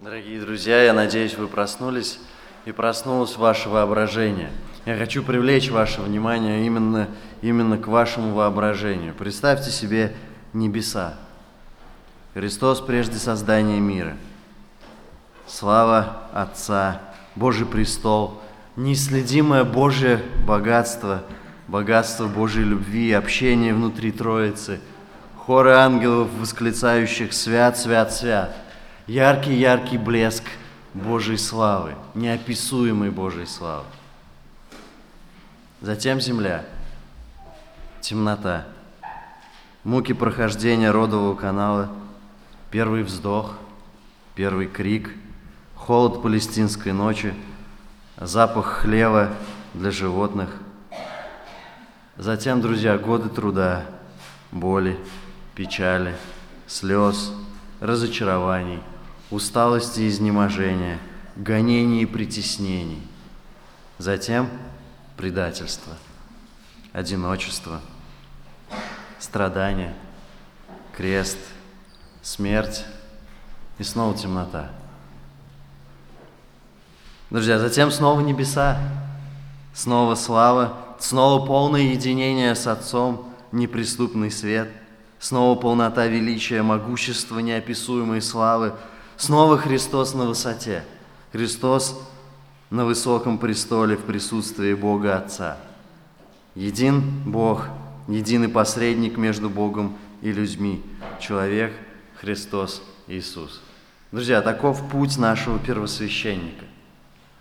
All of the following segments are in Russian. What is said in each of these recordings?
Дорогие друзья, я надеюсь, вы проснулись и проснулось ваше воображение. Я хочу привлечь ваше внимание именно, именно к вашему воображению. Представьте себе небеса. Христос прежде создания мира. Слава Отца, Божий престол, неисследимое Божье богатство, богатство Божьей любви, общение внутри Троицы, хоры ангелов, восклицающих «Свят, свят, свят!» Яркий-яркий блеск Божьей славы, неописуемой Божьей славы. Затем земля, темнота, муки прохождения родового канала, первый вздох, первый крик, холод палестинской ночи, запах хлева для животных. Затем, друзья, годы труда, боли, печали, слез, разочарований – усталости и изнеможения, гонений и притеснений. Затем предательство, одиночество, страдания, крест, смерть и снова темнота. Друзья, затем снова небеса, снова слава, снова полное единение с Отцом, неприступный свет, снова полнота величия, могущество неописуемой славы – Снова Христос на высоте. Христос на высоком престоле в присутствии Бога Отца. Един Бог, единый посредник между Богом и людьми. Человек Христос Иисус. Друзья, таков путь нашего первосвященника.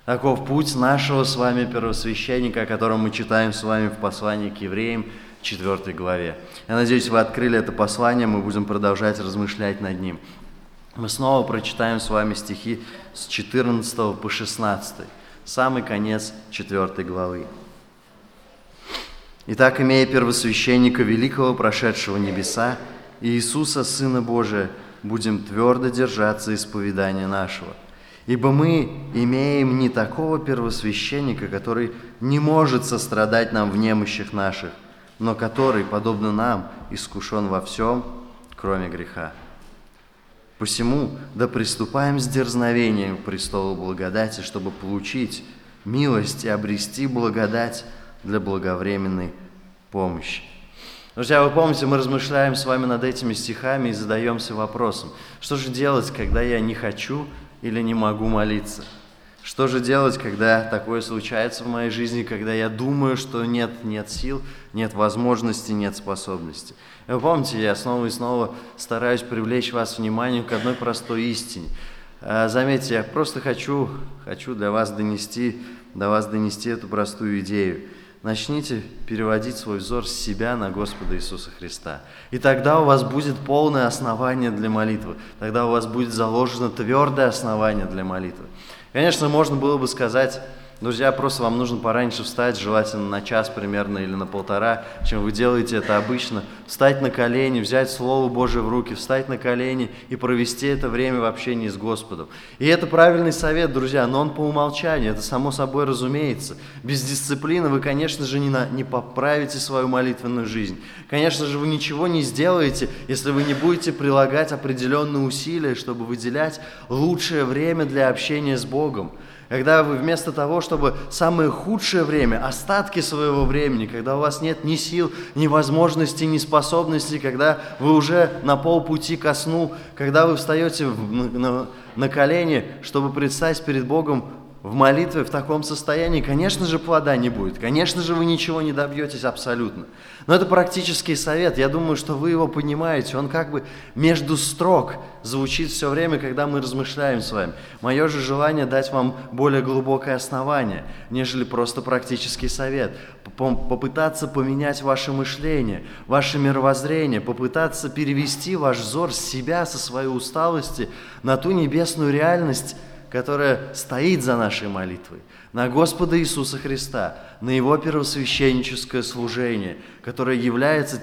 Таков путь нашего с вами первосвященника, о котором мы читаем с вами в послании к евреям, 4 главе. Я надеюсь, вы открыли это послание, мы будем продолжать размышлять над ним. Мы снова прочитаем с вами стихи с 14 по 16, самый конец 4 главы. Итак, имея первосвященника великого, прошедшего небеса, Иисуса, Сына Божия, будем твердо держаться исповедания нашего. Ибо мы имеем не такого первосвященника, который не может сострадать нам в немощах наших, но который, подобно нам, искушен во всем, кроме греха. Посему да приступаем с дерзновением к престолу благодати, чтобы получить милость и обрести благодать для благовременной помощи. Друзья, вы помните, мы размышляем с вами над этими стихами и задаемся вопросом, что же делать, когда я не хочу или не могу молиться? Что же делать, когда такое случается в моей жизни, когда я думаю, что нет, нет сил, нет возможности, нет способности? Вы помните, я снова и снова стараюсь привлечь вас внимание к одной простой истине. А, заметьте, я просто хочу, хочу для вас донести, до вас донести эту простую идею. Начните переводить свой взор с себя на Господа Иисуса Христа. И тогда у вас будет полное основание для молитвы. Тогда у вас будет заложено твердое основание для молитвы. Конечно, можно было бы сказать, Друзья, просто вам нужно пораньше встать, желательно на час примерно или на полтора, чем вы делаете это обычно. Встать на колени, взять Слово Божие в руки, встать на колени и провести это время в общении с Господом. И это правильный совет, друзья, но он по умолчанию, это само собой разумеется. Без дисциплины вы, конечно же, не, на, не поправите свою молитвенную жизнь. Конечно же, вы ничего не сделаете, если вы не будете прилагать определенные усилия, чтобы выделять лучшее время для общения с Богом. Когда вы вместо того, чтобы самое худшее время, остатки своего времени, когда у вас нет ни сил, ни возможностей, ни способностей, когда вы уже на полпути ко сну, когда вы встаете на, на, на колени, чтобы предстать перед Богом в молитве в таком состоянии, конечно же, плода не будет. Конечно же, вы ничего не добьетесь абсолютно. Но это практический совет. Я думаю, что вы его понимаете. Он как бы между строк звучит все время, когда мы размышляем с вами. Мое же желание дать вам более глубокое основание, нежели просто практический совет. Попытаться поменять ваше мышление, ваше мировоззрение, попытаться перевести ваш взор с себя, со своей усталости на ту небесную реальность, которая стоит за нашей молитвой, на Господа Иисуса Христа, на Его первосвященническое служение, которое является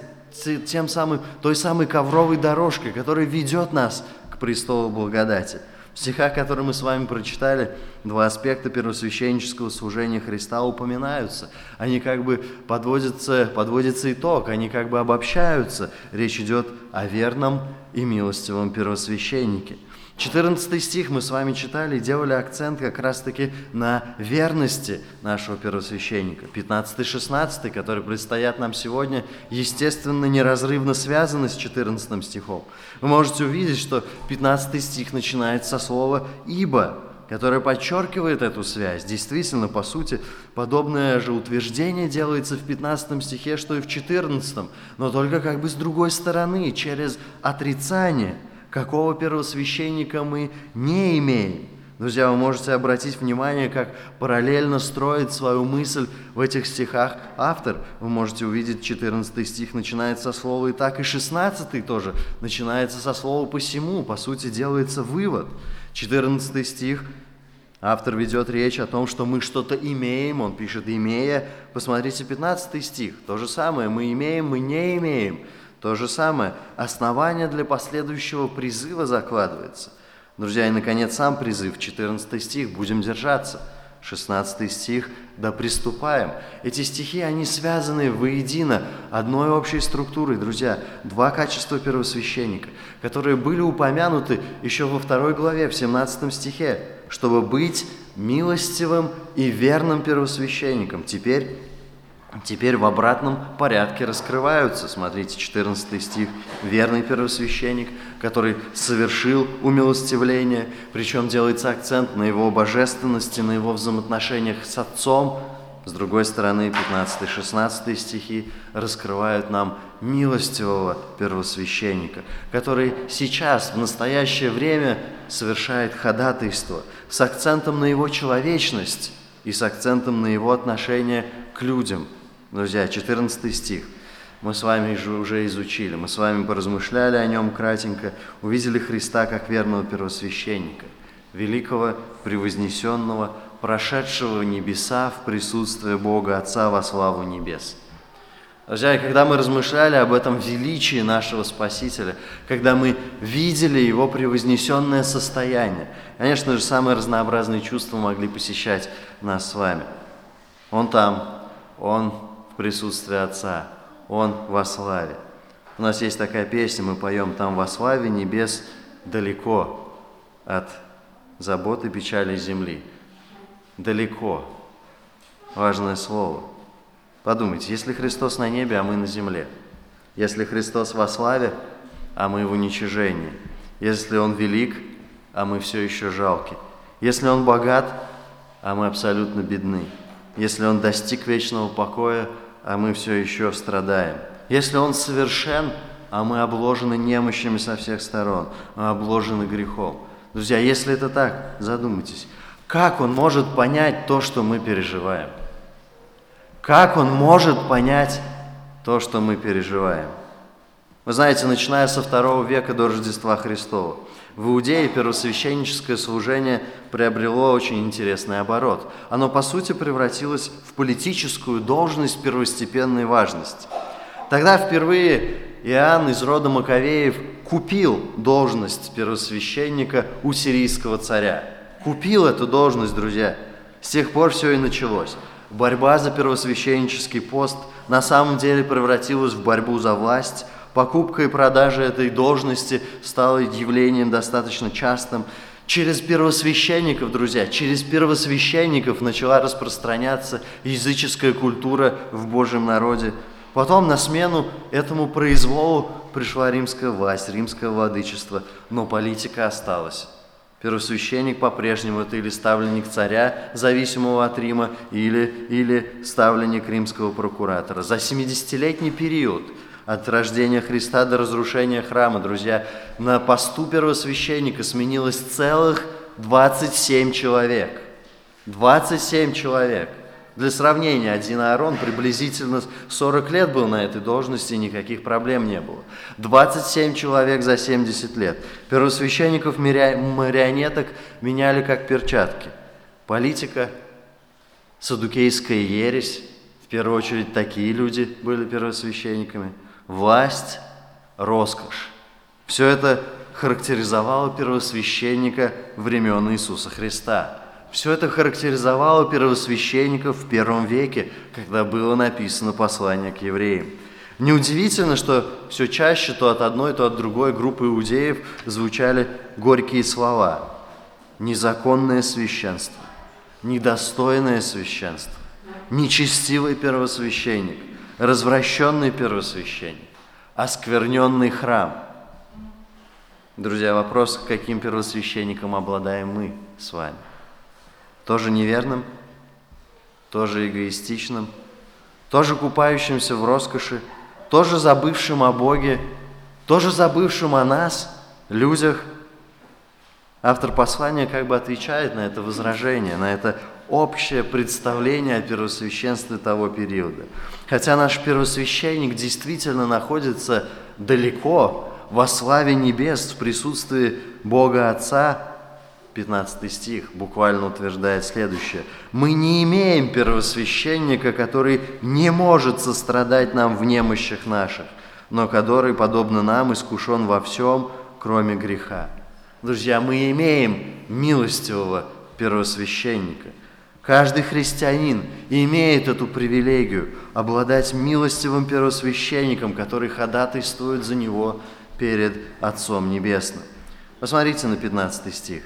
тем самым, той самой ковровой дорожкой, которая ведет нас к престолу благодати. В стихах, которые мы с вами прочитали, два аспекта первосвященнического служения Христа упоминаются. Они как бы подводятся, подводится итог, они как бы обобщаются. Речь идет о верном и милостивом первосвященнике – 14 стих мы с вами читали и делали акцент как раз-таки на верности нашего первосвященника. 15-16, которые предстоят нам сегодня, естественно, неразрывно связаны с 14 стихом. Вы можете увидеть, что 15 стих начинается со слова «ибо», которое подчеркивает эту связь. Действительно, по сути, подобное же утверждение делается в 15 стихе, что и в 14, но только как бы с другой стороны, через отрицание – какого первосвященника мы не имеем. Друзья, вы можете обратить внимание, как параллельно строит свою мысль в этих стихах автор. Вы можете увидеть, 14 стих начинается со слова «и так», и 16 тоже начинается со слова «посему». По сути, делается вывод. 14 стих Автор ведет речь о том, что мы что-то имеем, он пишет «имея». Посмотрите 15 стих, то же самое, мы имеем, мы не имеем. То же самое, основание для последующего призыва закладывается. Друзья, и, наконец, сам призыв, 14 стих, будем держаться. 16 стих, да приступаем. Эти стихи, они связаны воедино одной общей структурой, друзья. Два качества первосвященника, которые были упомянуты еще во второй главе, в 17 стихе, чтобы быть милостивым и верным первосвященником. Теперь теперь в обратном порядке раскрываются. Смотрите, 14 стих. Верный первосвященник, который совершил умилостивление, причем делается акцент на его божественности, на его взаимоотношениях с Отцом. С другой стороны, 15-16 стихи раскрывают нам милостивого первосвященника, который сейчас, в настоящее время, совершает ходатайство с акцентом на его человечность и с акцентом на его отношение к людям – Друзья, 14 стих. Мы с вами уже изучили, мы с вами поразмышляли о нем кратенько, увидели Христа как верного первосвященника, великого, превознесенного, прошедшего небеса в присутствие Бога Отца во славу небес. Друзья, когда мы размышляли об этом величии нашего Спасителя, когда мы видели Его превознесенное состояние, конечно же, самые разнообразные чувства могли посещать нас с вами. Он там, Он в присутствии Отца. Он во славе. У нас есть такая песня, мы поем там во славе небес далеко от заботы, печали земли. Далеко. Важное слово. Подумайте, если Христос на небе, а мы на земле, если Христос во славе, а мы в уничижении, если Он велик, а мы все еще жалки, если Он богат, а мы абсолютно бедны, если Он достиг вечного покоя, а мы все еще страдаем. Если Он совершен, а мы обложены немощами со всех сторон, мы обложены грехом. Друзья, если это так, задумайтесь, как Он может понять то, что мы переживаем? Как Он может понять то, что мы переживаем? Вы знаете, начиная со второго века до Рождества Христова, в Иудее первосвященническое служение приобрело очень интересный оборот. Оно, по сути, превратилось в политическую должность первостепенной важности. Тогда впервые Иоанн из рода Маковеев купил должность первосвященника у сирийского царя. Купил эту должность, друзья. С тех пор все и началось. Борьба за первосвященнический пост на самом деле превратилась в борьбу за власть, Покупка и продажа этой должности стала явлением достаточно частым. Через первосвященников, друзья, через первосвященников начала распространяться языческая культура в Божьем народе. Потом на смену этому произволу пришла римская власть, римское владычество, но политика осталась. Первосвященник по-прежнему это или ставленник царя, зависимого от Рима, или, или ставленник римского прокуратора. За 70-летний период – от рождения Христа до разрушения храма, друзья, на посту первосвященника сменилось целых 27 человек. 27 человек. Для сравнения, один Аарон приблизительно 40 лет был на этой должности, никаких проблем не было. 27 человек за 70 лет. Первосвященников марионеток меняли как перчатки. Политика, садукейская ересь, в первую очередь такие люди были первосвященниками – власть, роскошь. Все это характеризовало первосвященника времен Иисуса Христа. Все это характеризовало первосвященников в первом веке, когда было написано послание к евреям. Неудивительно, что все чаще то от одной, то от другой группы иудеев звучали горькие слова. Незаконное священство, недостойное священство, нечестивый первосвященник, развращенный первосвященник, оскверненный храм. Друзья, вопрос, каким первосвященником обладаем мы с вами? Тоже неверным, тоже эгоистичным, тоже купающимся в роскоши, тоже забывшим о Боге, тоже забывшим о нас, людях. Автор послания как бы отвечает на это возражение, на это общее представление о первосвященстве того периода. Хотя наш первосвященник действительно находится далеко, во славе небес, в присутствии Бога Отца, 15 стих буквально утверждает следующее. «Мы не имеем первосвященника, который не может сострадать нам в немощах наших, но который, подобно нам, искушен во всем, кроме греха». Друзья, мы имеем милостивого первосвященника. Каждый христианин имеет эту привилегию обладать милостивым первосвященником, который ходатайствует за него перед Отцом Небесным. Посмотрите на 15 стих.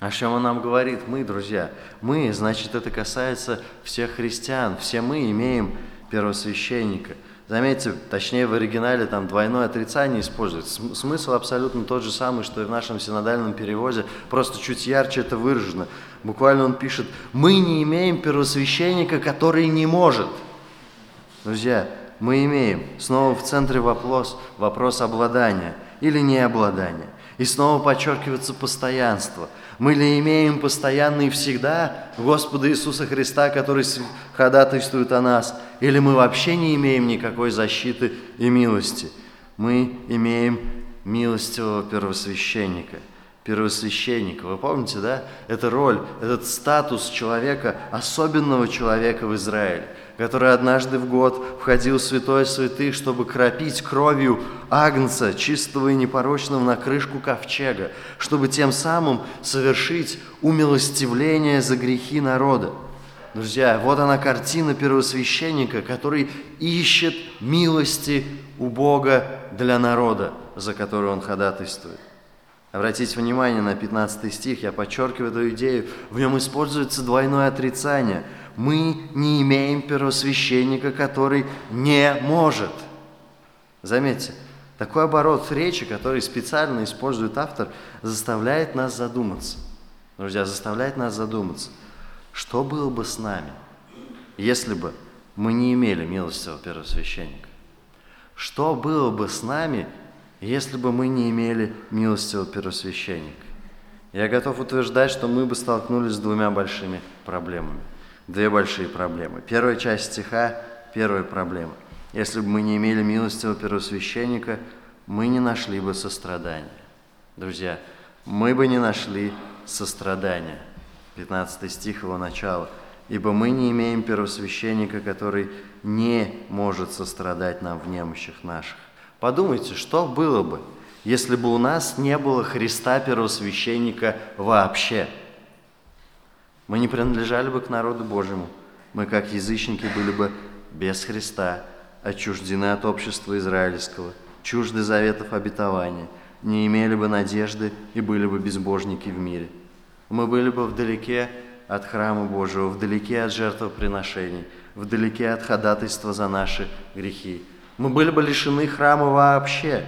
О чем он нам говорит? Мы, друзья, мы, значит, это касается всех христиан. Все мы имеем первосвященника. Заметьте, точнее в оригинале там двойное отрицание используется. Смысл абсолютно тот же самый, что и в нашем синодальном переводе, просто чуть ярче это выражено. Буквально он пишет, мы не имеем первосвященника, который не может. Друзья, мы имеем снова в центре вопрос, вопрос обладания или необладания. И снова подчеркивается постоянство. Мы ли имеем постоянно и всегда Господа Иисуса Христа, который ходатайствует о нас, или мы вообще не имеем никакой защиты и милости? Мы имеем милостивого первосвященника – первосвященника. Вы помните, да? Это роль, этот статус человека, особенного человека в Израиле, который однажды в год входил в святое святых, чтобы кропить кровью агнца, чистого и непорочного, на крышку ковчега, чтобы тем самым совершить умилостивление за грехи народа. Друзья, вот она картина первосвященника, который ищет милости у Бога для народа, за который он ходатайствует. Обратите внимание на 15 стих, я подчеркиваю эту идею. В нем используется двойное отрицание. Мы не имеем первосвященника, который не может. Заметьте, такой оборот речи, который специально использует автор, заставляет нас задуматься. Друзья, заставляет нас задуматься, что было бы с нами, если бы мы не имели милостивого первосвященника? Что было бы с нами, если бы мы не имели милостивого первосвященника. Я готов утверждать, что мы бы столкнулись с двумя большими проблемами. Две большие проблемы. Первая часть стиха – первая проблема. Если бы мы не имели милостивого первосвященника, мы не нашли бы сострадания. Друзья, мы бы не нашли сострадания. 15 стих его начала. «Ибо мы не имеем первосвященника, который не может сострадать нам в немощах наших, Подумайте, что было бы, если бы у нас не было Христа первосвященника вообще? Мы не принадлежали бы к народу Божьему. Мы, как язычники, были бы без Христа, отчуждены от общества израильского, чужды заветов обетования, не имели бы надежды и были бы безбожники в мире. Мы были бы вдалеке от храма Божьего, вдалеке от жертвоприношений, вдалеке от ходатайства за наши грехи. Мы были бы лишены храма вообще.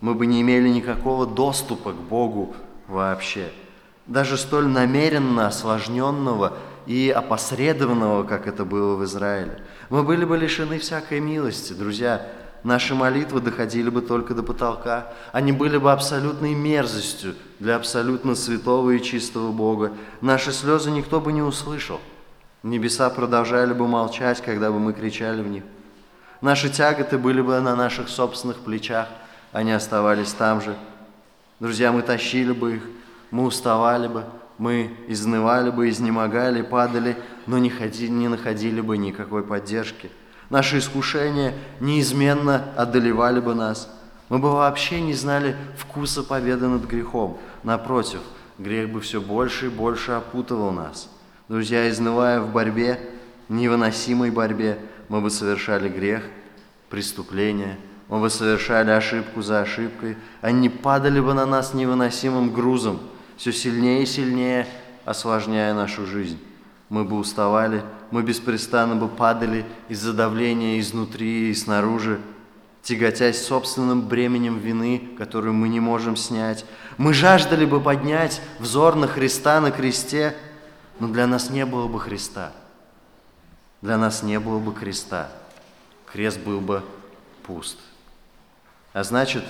Мы бы не имели никакого доступа к Богу вообще. Даже столь намеренно осложненного и опосредованного, как это было в Израиле. Мы были бы лишены всякой милости, друзья. Наши молитвы доходили бы только до потолка. Они были бы абсолютной мерзостью для абсолютно святого и чистого Бога. Наши слезы никто бы не услышал. Небеса продолжали бы молчать, когда бы мы кричали в них. Наши тяготы были бы на наших собственных плечах, они оставались там же. Друзья, мы тащили бы их, мы уставали бы, мы изнывали бы, изнемогали, падали, но не, ходили, не находили бы никакой поддержки. Наши искушения неизменно одолевали бы нас. Мы бы вообще не знали вкуса победы над грехом. Напротив, грех бы все больше и больше опутывал нас. Друзья, изнывая в борьбе, невыносимой борьбе, мы бы совершали грех преступления, мы бы совершали ошибку за ошибкой, они падали бы на нас невыносимым грузом, все сильнее и сильнее осложняя нашу жизнь. Мы бы уставали, мы беспрестанно бы падали из-за давления изнутри и снаружи, тяготясь собственным бременем вины, которую мы не можем снять. Мы жаждали бы поднять взор на Христа на кресте, но для нас не было бы Христа. Для нас не было бы креста. Крест был бы пуст. А значит,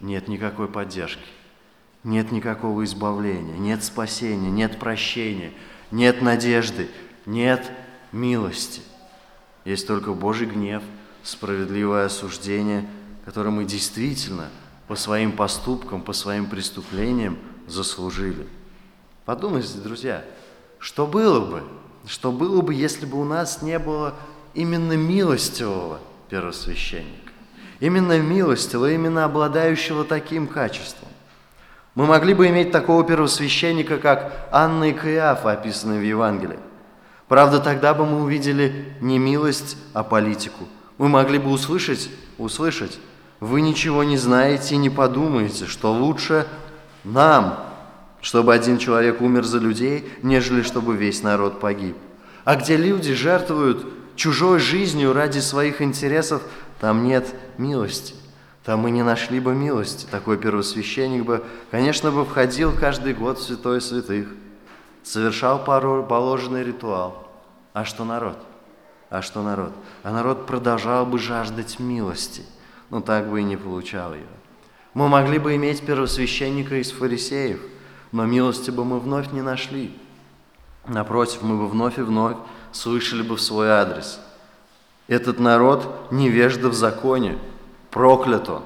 нет никакой поддержки, нет никакого избавления, нет спасения, нет прощения, нет надежды, нет милости. Есть только Божий гнев, справедливое осуждение, которое мы действительно по своим поступкам, по своим преступлениям заслужили. Подумайте, друзья, что было бы, что было бы, если бы у нас не было именно милостивого первосвященника? именно милостивого, именно обладающего таким качеством. Мы могли бы иметь такого первосвященника, как Анна и Каиафа, описанные в Евангелии. Правда, тогда бы мы увидели не милость, а политику. Мы могли бы услышать, услышать, вы ничего не знаете и не подумаете, что лучше нам, чтобы один человек умер за людей, нежели чтобы весь народ погиб. А где люди жертвуют чужой жизнью ради своих интересов, там нет милости. Там мы не нашли бы милости. Такой первосвященник бы, конечно, бы входил каждый год в святое святых, совершал пару положенный ритуал. А что народ? А что народ? А народ продолжал бы жаждать милости, но так бы и не получал ее. Мы могли бы иметь первосвященника из фарисеев, но милости бы мы вновь не нашли. Напротив, мы бы вновь и вновь слышали бы в свой адрес – этот народ невежда в законе, проклят он.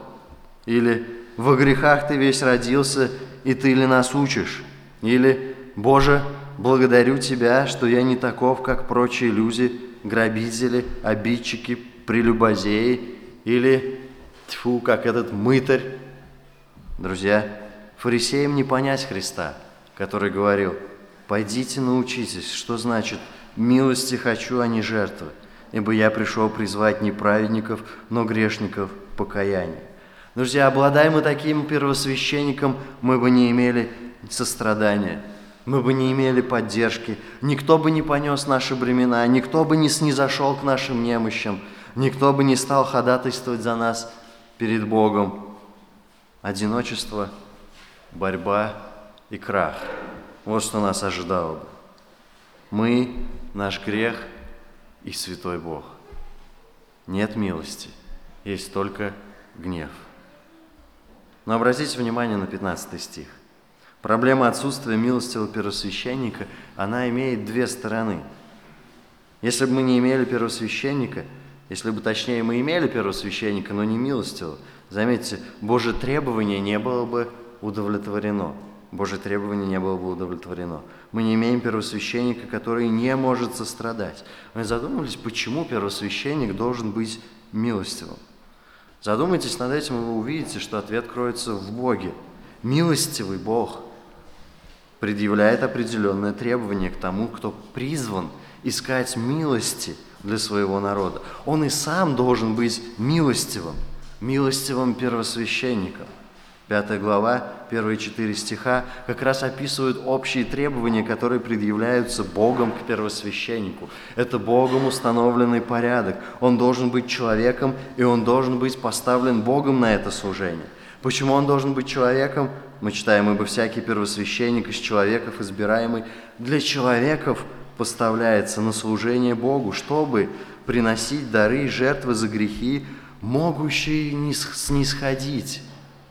Или во грехах ты весь родился, и ты ли нас учишь? Или, Боже, благодарю Тебя, что я не таков, как прочие люди, грабители, обидчики, прелюбодеи, или, тьфу, как этот мытарь. Друзья, фарисеям не понять Христа, который говорил, «Пойдите научитесь, что значит «милости хочу, а не жертвы» ибо я пришел призвать не праведников, но грешников покаяния. Друзья, обладая мы таким первосвященником, мы бы не имели сострадания, мы бы не имели поддержки, никто бы не понес наши бремена, никто бы не снизошел к нашим немощам, никто бы не стал ходатайствовать за нас перед Богом. Одиночество, борьба и крах – вот что нас ожидало бы. Мы, наш грех – и святой Бог. Нет милости, есть только гнев. Но обратите внимание на 15 стих. Проблема отсутствия милостивого первосвященника, она имеет две стороны. Если бы мы не имели первосвященника, если бы точнее мы имели первосвященника, но не милостивого, заметьте, Божье требование не было бы удовлетворено – Божье требование не было бы удовлетворено. Мы не имеем первосвященника, который не может сострадать. Мы задумались, почему первосвященник должен быть милостивым. Задумайтесь над этим, и вы увидите, что ответ кроется в Боге. Милостивый Бог предъявляет определенное требование к тому, кто призван искать милости для своего народа. Он и сам должен быть милостивым, милостивым первосвященником. Пятая глава, первые четыре стиха как раз описывают общие требования, которые предъявляются Богом к первосвященнику. Это Богом установленный порядок. Он должен быть человеком, и он должен быть поставлен Богом на это служение. Почему он должен быть человеком? Мы читаем, ибо всякий первосвященник из человеков избираемый для человеков поставляется на служение Богу, чтобы приносить дары и жертвы за грехи, могущие снисходить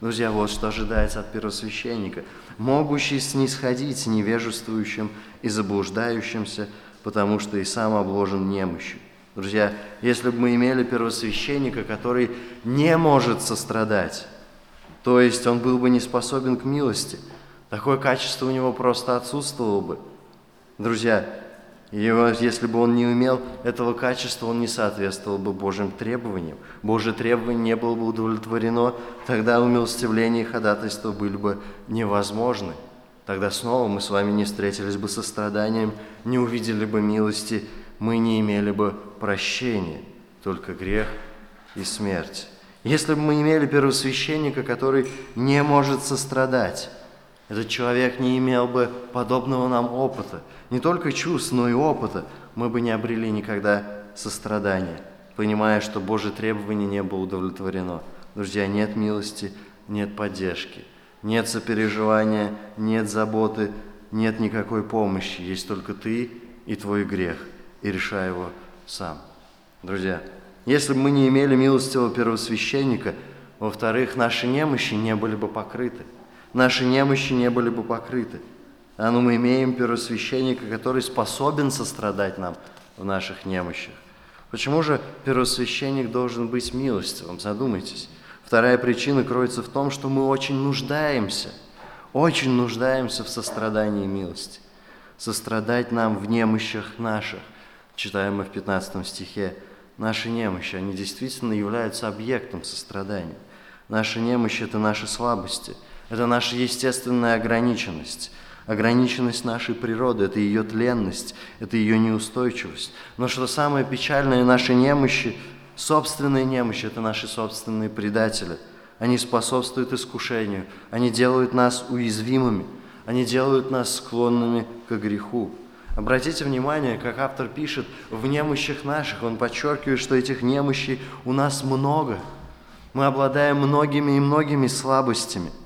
Друзья, вот что ожидается от первосвященника, могущий снисходить невежествующим и заблуждающимся, потому что и сам обложен немощью. Друзья, если бы мы имели первосвященника, который не может сострадать, то есть он был бы не способен к милости, такое качество у него просто отсутствовало бы. Друзья, и если бы он не имел этого качества, он не соответствовал бы Божьим требованиям. Божье требование не было бы удовлетворено, тогда умилостивление и ходатайство были бы невозможны. Тогда снова мы с вами не встретились бы со страданием, не увидели бы милости, мы не имели бы прощения, только грех и смерти. Если бы мы имели первосвященника, который не может сострадать, этот человек не имел бы подобного нам опыта, не только чувств, но и опыта, мы бы не обрели никогда сострадания, понимая, что Божье требование не было удовлетворено. Друзья, нет милости, нет поддержки, нет сопереживания, нет заботы, нет никакой помощи. Есть только ты и твой грех, и решай его сам. Друзья, если бы мы не имели милостивого первосвященника, во-вторых, наши немощи не были бы покрыты. Наши немощи не были бы покрыты. А ну мы имеем первосвященника, который способен сострадать нам в наших немощах. Почему же первосвященник должен быть милостивым? Задумайтесь. Вторая причина кроется в том, что мы очень нуждаемся, очень нуждаемся в сострадании и милости. Сострадать нам в немощах наших. Читаем мы в 15 стихе. Наши немощи, они действительно являются объектом сострадания. Наши немощи – это наши слабости, это наша естественная ограниченность – ограниченность нашей природы, это ее тленность, это ее неустойчивость. Но что самое печальное, наши немощи, собственные немощи, это наши собственные предатели. Они способствуют искушению, они делают нас уязвимыми, они делают нас склонными к греху. Обратите внимание, как автор пишет, в немощах наших, он подчеркивает, что этих немощей у нас много. Мы обладаем многими и многими слабостями –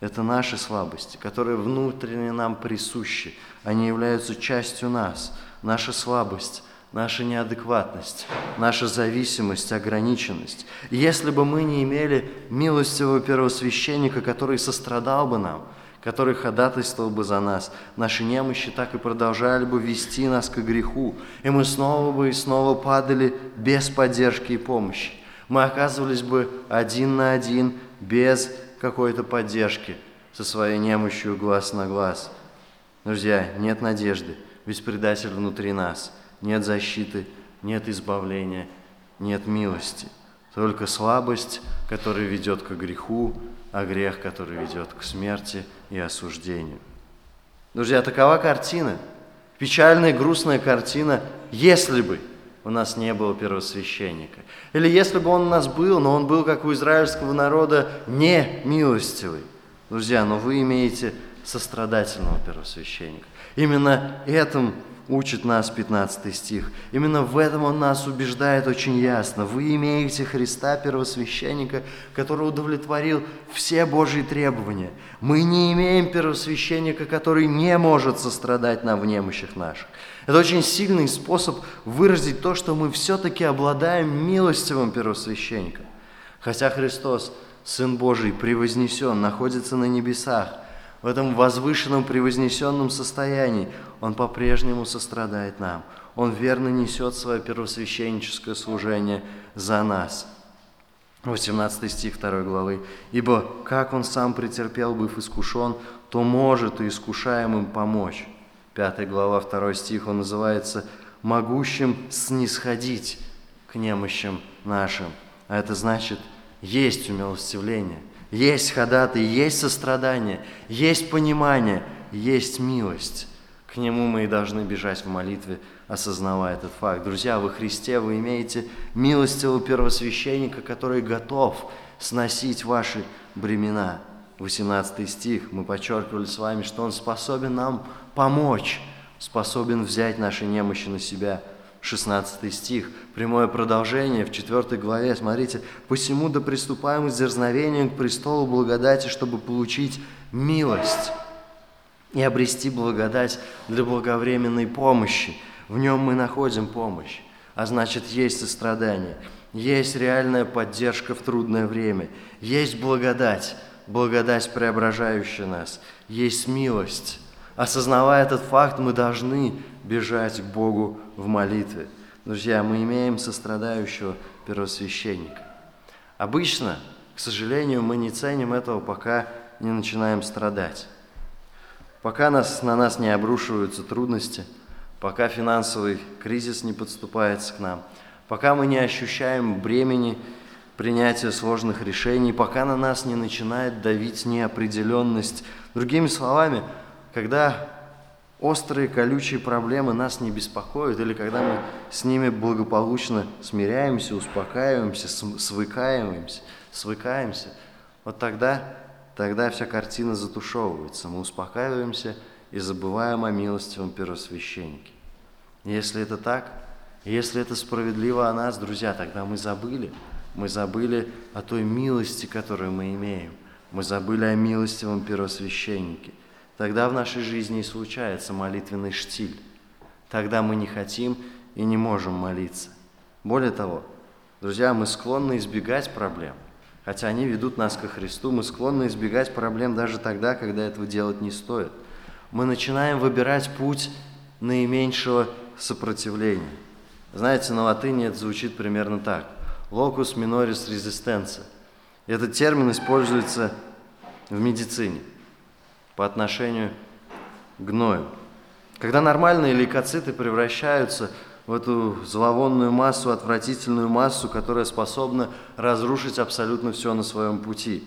это наши слабости, которые внутренне нам присущи. Они являются частью нас. Наша слабость, наша неадекватность, наша зависимость, ограниченность. И если бы мы не имели милостивого первосвященника, который сострадал бы нам, который ходатайствовал бы за нас, наши немощи так и продолжали бы вести нас к греху, и мы снова бы и снова падали без поддержки и помощи. Мы оказывались бы один на один, без какой-то поддержки со своей немощью глаз на глаз. Друзья, нет надежды, ведь предатель внутри нас. Нет защиты, нет избавления, нет милости. Только слабость, которая ведет к греху, а грех, который ведет к смерти и осуждению. Друзья, такова картина. Печальная, грустная картина, если бы – у нас не было первосвященника. Или если бы он у нас был, но он был, как у израильского народа, не милостивый. Друзья, но вы имеете сострадательного первосвященника. Именно этим учит нас 15 стих. Именно в этом он нас убеждает очень ясно. Вы имеете Христа, первосвященника, который удовлетворил все Божьи требования. Мы не имеем первосвященника, который не может сострадать нам в немощах наших. Это очень сильный способ выразить то, что мы все-таки обладаем милостивым первосвященником. Хотя Христос, Сын Божий, превознесен, находится на небесах, в этом возвышенном, превознесенном состоянии, Он по-прежнему сострадает нам. Он верно несет свое первосвященническое служение за нас. 18 стих 2 главы. «Ибо как Он сам претерпел, быв искушен, то может и искушаемым помочь». 5 глава, 2 стих, он называется «могущим снисходить к немощам нашим». А это значит, есть умилостивление, есть ходатай, есть сострадание, есть понимание, есть милость. К нему мы и должны бежать в молитве, осознавая этот факт. Друзья, во Христе вы имеете милостивого первосвященника, который готов сносить ваши бремена. 18 стих, мы подчеркивали с вами, что Он способен нам помочь, способен взять наши немощи на себя. 16 стих, прямое продолжение в 4 главе, смотрите, «Посему да приступаем с дерзновением к престолу благодати, чтобы получить милость и обрести благодать для благовременной помощи. В нем мы находим помощь, а значит, есть сострадание, есть реальная поддержка в трудное время, есть благодать, благодать, преображающая нас, есть милость, Осознавая этот факт, мы должны бежать к Богу в молитве. Друзья, мы имеем сострадающего первосвященника. Обычно, к сожалению, мы не ценим этого, пока не начинаем страдать. Пока нас, на нас не обрушиваются трудности, пока финансовый кризис не подступается к нам, пока мы не ощущаем бремени принятия сложных решений, пока на нас не начинает давить неопределенность. Другими словами, когда острые колючие проблемы нас не беспокоят, или когда мы с ними благополучно смиряемся, успокаиваемся, свыкаемся, свыкаемся, вот тогда, тогда вся картина затушевывается, мы успокаиваемся и забываем о милостивом первосвященнике. Если это так, если это справедливо о нас, друзья, тогда мы забыли, мы забыли о той милости, которую мы имеем. Мы забыли о милостивом первосвященнике – Тогда в нашей жизни и случается молитвенный штиль. Тогда мы не хотим и не можем молиться. Более того, друзья, мы склонны избегать проблем. Хотя они ведут нас ко Христу, мы склонны избегать проблем даже тогда, когда этого делать не стоит. Мы начинаем выбирать путь наименьшего сопротивления. Знаете, на латыни это звучит примерно так. Locus minoris resistenza. Этот термин используется в медицине – по отношению к гною. Когда нормальные лейкоциты превращаются в эту зловонную массу, отвратительную массу, которая способна разрушить абсолютно все на своем пути.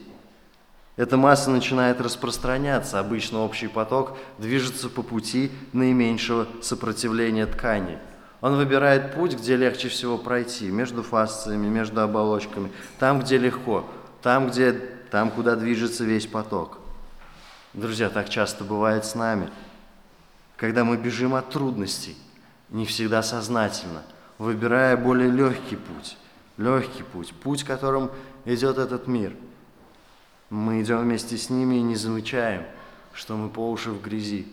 Эта масса начинает распространяться, обычно общий поток движется по пути наименьшего сопротивления ткани. Он выбирает путь, где легче всего пройти, между фасциями, между оболочками, там, где легко, там, где, там куда движется весь поток – Друзья, так часто бывает с нами, когда мы бежим от трудностей, не всегда сознательно, выбирая более легкий путь, легкий путь, путь, которым идет этот мир. Мы идем вместе с ними и не замечаем, что мы по уши в грязи.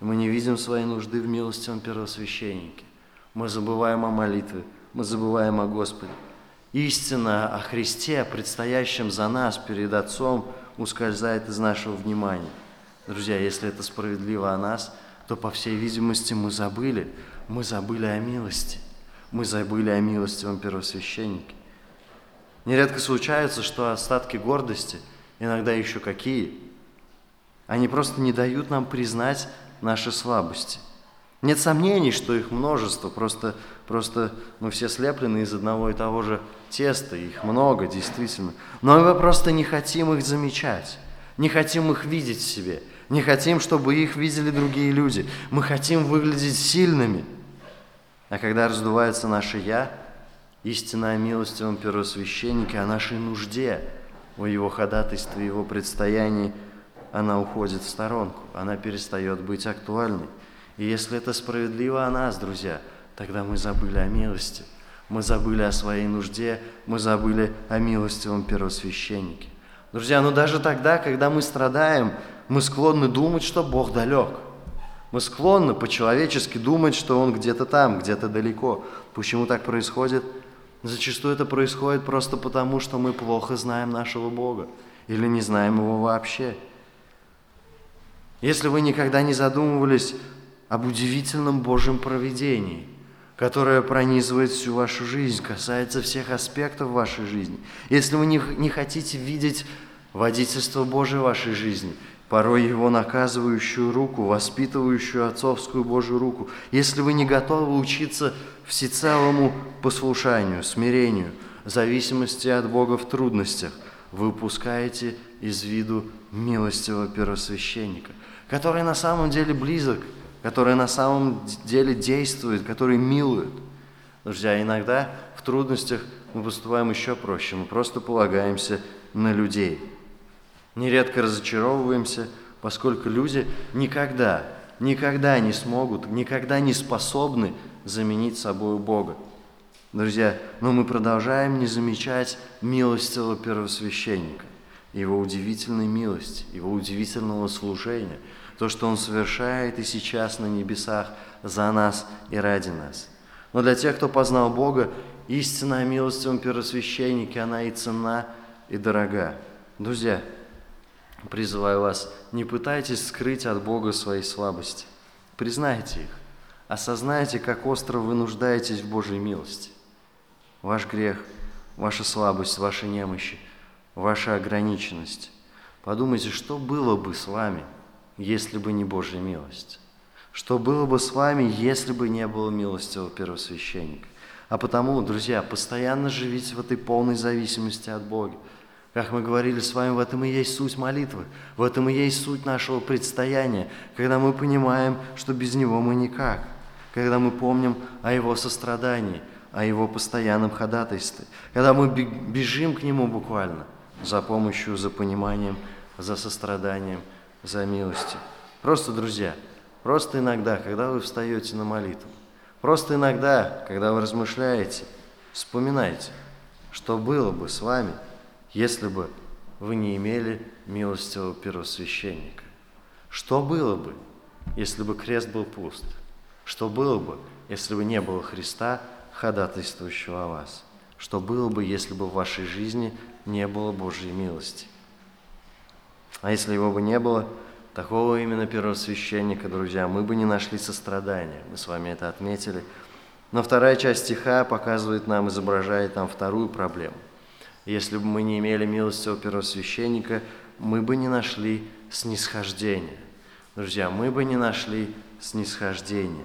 Мы не видим своей нужды в милостивом первосвященнике. Мы забываем о молитве, мы забываем о Господе. Истина о Христе, предстоящем за нас перед Отцом – ускользает из нашего внимания. Друзья, если это справедливо о нас, то, по всей видимости, мы забыли, мы забыли о милости, мы забыли о милостивом первосвященнике. Нередко случается, что остатки гордости, иногда еще какие, они просто не дают нам признать наши слабости. Нет сомнений, что их множество, просто, просто мы все слеплены из одного и того же теста, их много, действительно. Но мы просто не хотим их замечать, не хотим их видеть в себе, не хотим, чтобы их видели другие люди. Мы хотим выглядеть сильными. А когда раздувается наше «я», истина о милостивом первосвященнике, о нашей нужде, о его ходатайстве, его предстоянии, она уходит в сторонку, она перестает быть актуальной. И если это справедливо о нас, друзья, тогда мы забыли о милости, мы забыли о своей нужде, мы забыли о милостивом первосвященнике. Друзья, но ну даже тогда, когда мы страдаем, мы склонны думать, что Бог далек. Мы склонны по-человечески думать, что Он где-то там, где-то далеко. Почему так происходит? Зачастую это происходит просто потому, что мы плохо знаем нашего Бога или не знаем Его вообще. Если вы никогда не задумывались об удивительном Божьем провидении, которое пронизывает всю вашу жизнь, касается всех аспектов вашей жизни. Если вы не хотите видеть водительство Божие в вашей жизни, порой Его наказывающую руку, воспитывающую отцовскую Божью руку, если вы не готовы учиться всецелому послушанию, смирению, зависимости от Бога в трудностях, вы упускаете из виду милостивого первосвященника, который на самом деле близок – который на самом деле действует, который милует. Друзья, иногда в трудностях мы поступаем еще проще, мы просто полагаемся на людей. Нередко разочаровываемся, поскольку люди никогда, никогда не смогут, никогда не способны заменить собой Бога. Друзья, но мы продолжаем не замечать милостивого первосвященника, его удивительной милости, его удивительного служения – то, что Он совершает и сейчас на небесах за нас и ради нас. Но для тех, кто познал Бога, истина о милостивом первосвященнике, она и ценна, и дорога. Друзья, призываю вас, не пытайтесь скрыть от Бога свои слабости. Признайте их. Осознайте, как остро вы нуждаетесь в Божьей милости. Ваш грех, ваша слабость, ваши немощи, ваша ограниченность. Подумайте, что было бы с вами – если бы не Божья милость? Что было бы с вами, если бы не было милостивого первосвященника? А потому, друзья, постоянно живите в этой полной зависимости от Бога. Как мы говорили с вами, в этом и есть суть молитвы, в этом и есть суть нашего предстояния, когда мы понимаем, что без Него мы никак, когда мы помним о Его сострадании, о Его постоянном ходатайстве, когда мы бежим к Нему буквально за помощью, за пониманием, за состраданием, за милостью. Просто, друзья, просто иногда, когда вы встаете на молитву, просто иногда, когда вы размышляете, вспоминайте, что было бы с вами – если бы вы не имели милостивого первосвященника? Что было бы, если бы крест был пуст? Что было бы, если бы не было Христа, ходатайствующего о вас? Что было бы, если бы в вашей жизни не было Божьей милости? А если его бы не было, такого именно первосвященника, друзья, мы бы не нашли сострадания. Мы с вами это отметили. Но вторая часть стиха показывает нам, изображает нам вторую проблему. Если бы мы не имели милостивого первосвященника, мы бы не нашли снисхождения. Друзья, мы бы не нашли снисхождения.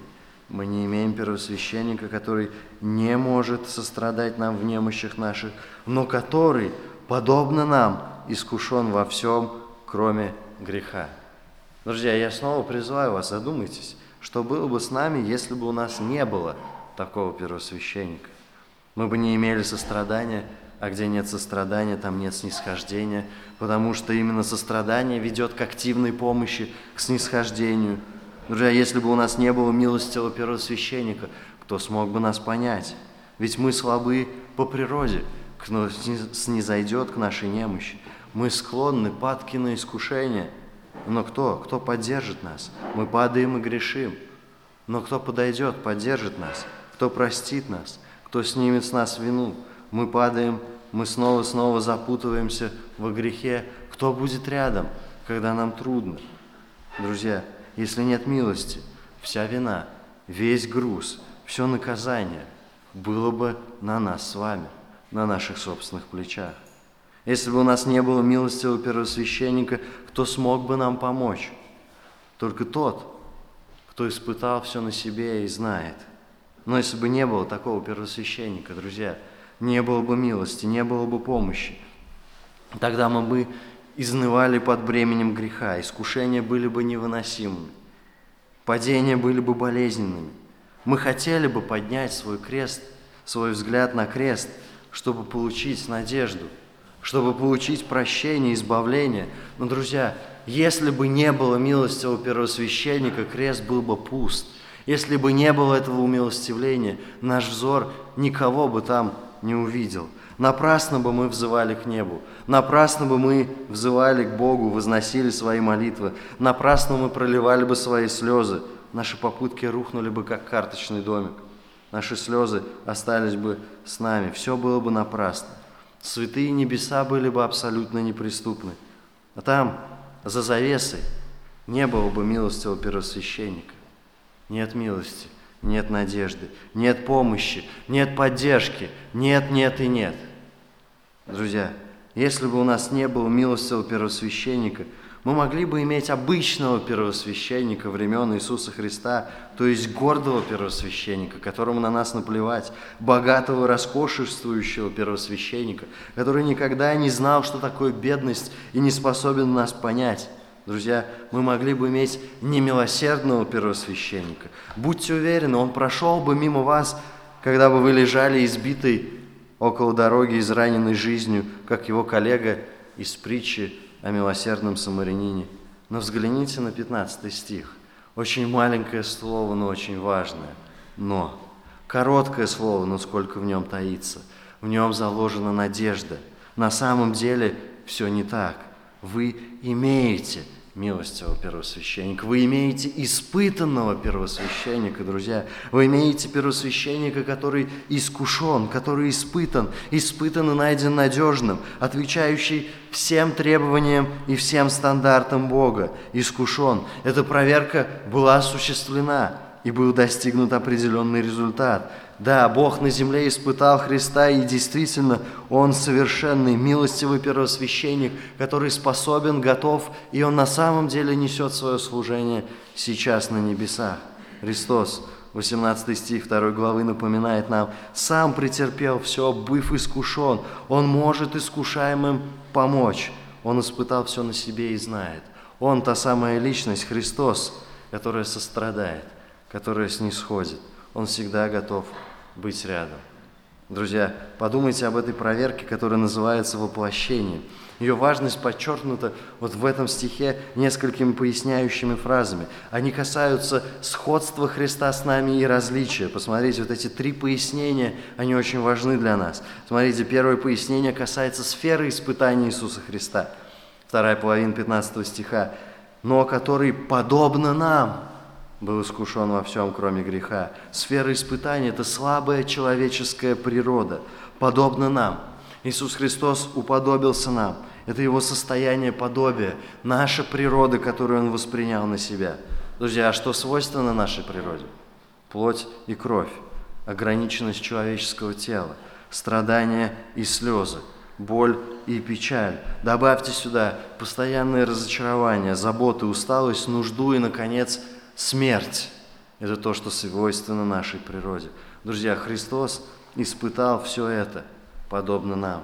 Мы не имеем первосвященника, который не может сострадать нам в немощах наших, но который, подобно нам, искушен во всем, кроме греха. Друзья, я снова призываю вас, задумайтесь, что было бы с нами, если бы у нас не было такого первосвященника. Мы бы не имели сострадания, а где нет сострадания, там нет снисхождения, потому что именно сострадание ведет к активной помощи, к снисхождению. Друзья, если бы у нас не было милостивого первосвященника, кто смог бы нас понять? Ведь мы слабы по природе, кто снизойдет к нашей немощи. Мы склонны, падки на искушение. Но кто? Кто поддержит нас? Мы падаем и грешим. Но кто подойдет, поддержит нас? Кто простит нас? Кто снимет с нас вину? Мы падаем мы снова-снова запутываемся во грехе. Кто будет рядом, когда нам трудно? Друзья, если нет милости, вся вина, весь груз, все наказание было бы на нас с вами, на наших собственных плечах. Если бы у нас не было милостивого первосвященника, кто смог бы нам помочь? Только тот, кто испытал все на себе и знает. Но если бы не было такого первосвященника, друзья – не было бы милости, не было бы помощи. Тогда мы бы изнывали под бременем греха, искушения были бы невыносимыми, падения были бы болезненными. Мы хотели бы поднять свой крест, свой взгляд на крест, чтобы получить надежду, чтобы получить прощение, избавление. Но, друзья, если бы не было милостивого первосвященника, крест был бы пуст. Если бы не было этого умилостивления, наш взор никого бы там не увидел. Напрасно бы мы взывали к небу, напрасно бы мы взывали к Богу, возносили свои молитвы, напрасно мы проливали бы свои слезы, наши попытки рухнули бы, как карточный домик, наши слезы остались бы с нами, все было бы напрасно. Святые небеса были бы абсолютно неприступны. А там, за завесой, не было бы милостивого первосвященника. Нет милости – нет надежды, нет помощи, нет поддержки, нет, нет и нет. Друзья, если бы у нас не было милостивого первосвященника, мы могли бы иметь обычного первосвященника времен Иисуса Христа, то есть гордого первосвященника, которому на нас наплевать, богатого, роскошествующего первосвященника, который никогда не знал, что такое бедность и не способен нас понять. Друзья, мы могли бы иметь немилосердного первосвященника. Будьте уверены, он прошел бы мимо вас, когда бы вы лежали избитый около дороги, израненной жизнью, как его коллега из притчи о милосердном самарянине. Но взгляните на 15 стих. Очень маленькое слово, но очень важное. Но. Короткое слово, но сколько в нем таится. В нем заложена надежда. На самом деле все не так – вы имеете милостивого первосвященника, вы имеете испытанного первосвященника, друзья. Вы имеете первосвященника, который искушен, который испытан, испытан и найден надежным, отвечающий всем требованиям и всем стандартам Бога, искушен. Эта проверка была осуществлена, и был достигнут определенный результат. Да, Бог на земле испытал Христа, и действительно, Он совершенный, милостивый первосвященник, который способен, готов, и Он на самом деле несет свое служение сейчас на небесах. Христос 18 стих 2 главы напоминает нам, «Сам претерпел все, быв искушен, Он может искушаемым помочь». Он испытал все на себе и знает. Он та самая личность, Христос, которая сострадает, которая снисходит. Он всегда готов быть рядом. Друзья, подумайте об этой проверке, которая называется воплощение. Ее важность подчеркнута вот в этом стихе несколькими поясняющими фразами. Они касаются сходства Христа с нами и различия. Посмотрите, вот эти три пояснения, они очень важны для нас. Смотрите, первое пояснение касается сферы испытаний Иисуса Христа. Вторая половина 15 стиха. «Но который подобно нам, был искушен во всем, кроме греха. Сфера испытания – это слабая человеческая природа, подобно нам. Иисус Христос уподобился нам. Это Его состояние подобия, наша природа, которую Он воспринял на себя. Друзья, а что свойственно нашей природе? Плоть и кровь, ограниченность человеческого тела, страдания и слезы, боль и печаль. Добавьте сюда постоянное разочарование, заботы, усталость, нужду и, наконец, Смерть – это то, что свойственно нашей природе. Друзья, Христос испытал все это, подобно нам.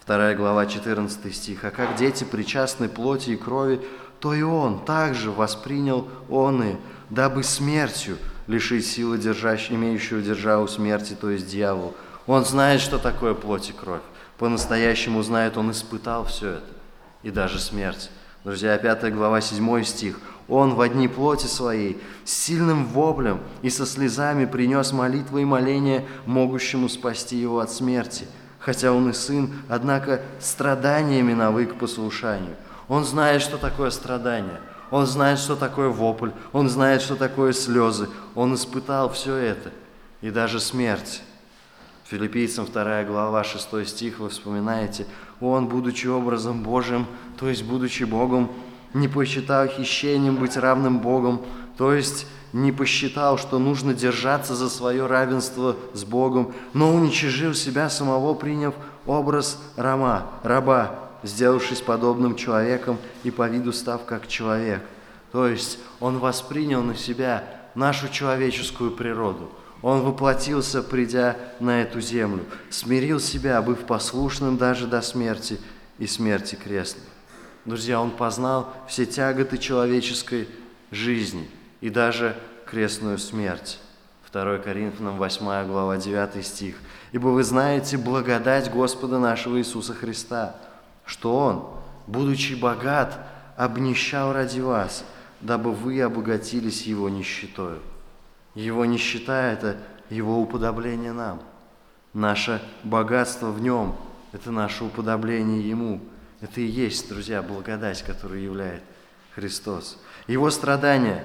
Вторая глава, 14 стих. «А как дети причастны плоти и крови, то и Он также воспринял он и, дабы смертью лишить силы держащей, имеющего державу смерти, то есть дьявол. Он знает, что такое плоть и кровь. По-настоящему знает, Он испытал все это, и даже смерть. Друзья, 5 глава, 7 стих. Он в одни плоти своей, с сильным воплем и со слезами принес молитвы и моления, могущему спасти его от смерти. Хотя он и сын, однако страданиями навык послушанию. Он знает, что такое страдание. Он знает, что такое вопль. Он знает, что такое слезы. Он испытал все это. И даже смерть. Филиппийцам 2 глава 6 стих вы вспоминаете. Он, будучи образом Божьим, то есть будучи Богом, не посчитал хищением быть равным Богом, то есть не посчитал, что нужно держаться за свое равенство с Богом, но уничижил себя самого, приняв образ раба, раба, сделавшись подобным человеком и по виду став как человек. То есть он воспринял на себя нашу человеческую природу. Он воплотился, придя на эту землю, смирил себя, быв послушным даже до смерти и смерти крестной. Друзья, он познал все тяготы человеческой жизни и даже крестную смерть. 2 Коринфянам 8 глава 9 стих. «Ибо вы знаете благодать Господа нашего Иисуса Христа, что Он, будучи богат, обнищал ради вас, дабы вы обогатились Его нищетою». Его нищета – это Его уподобление нам. Наше богатство в Нем – это наше уподобление Ему – это и есть, друзья, благодать, которую являет Христос. Его страдания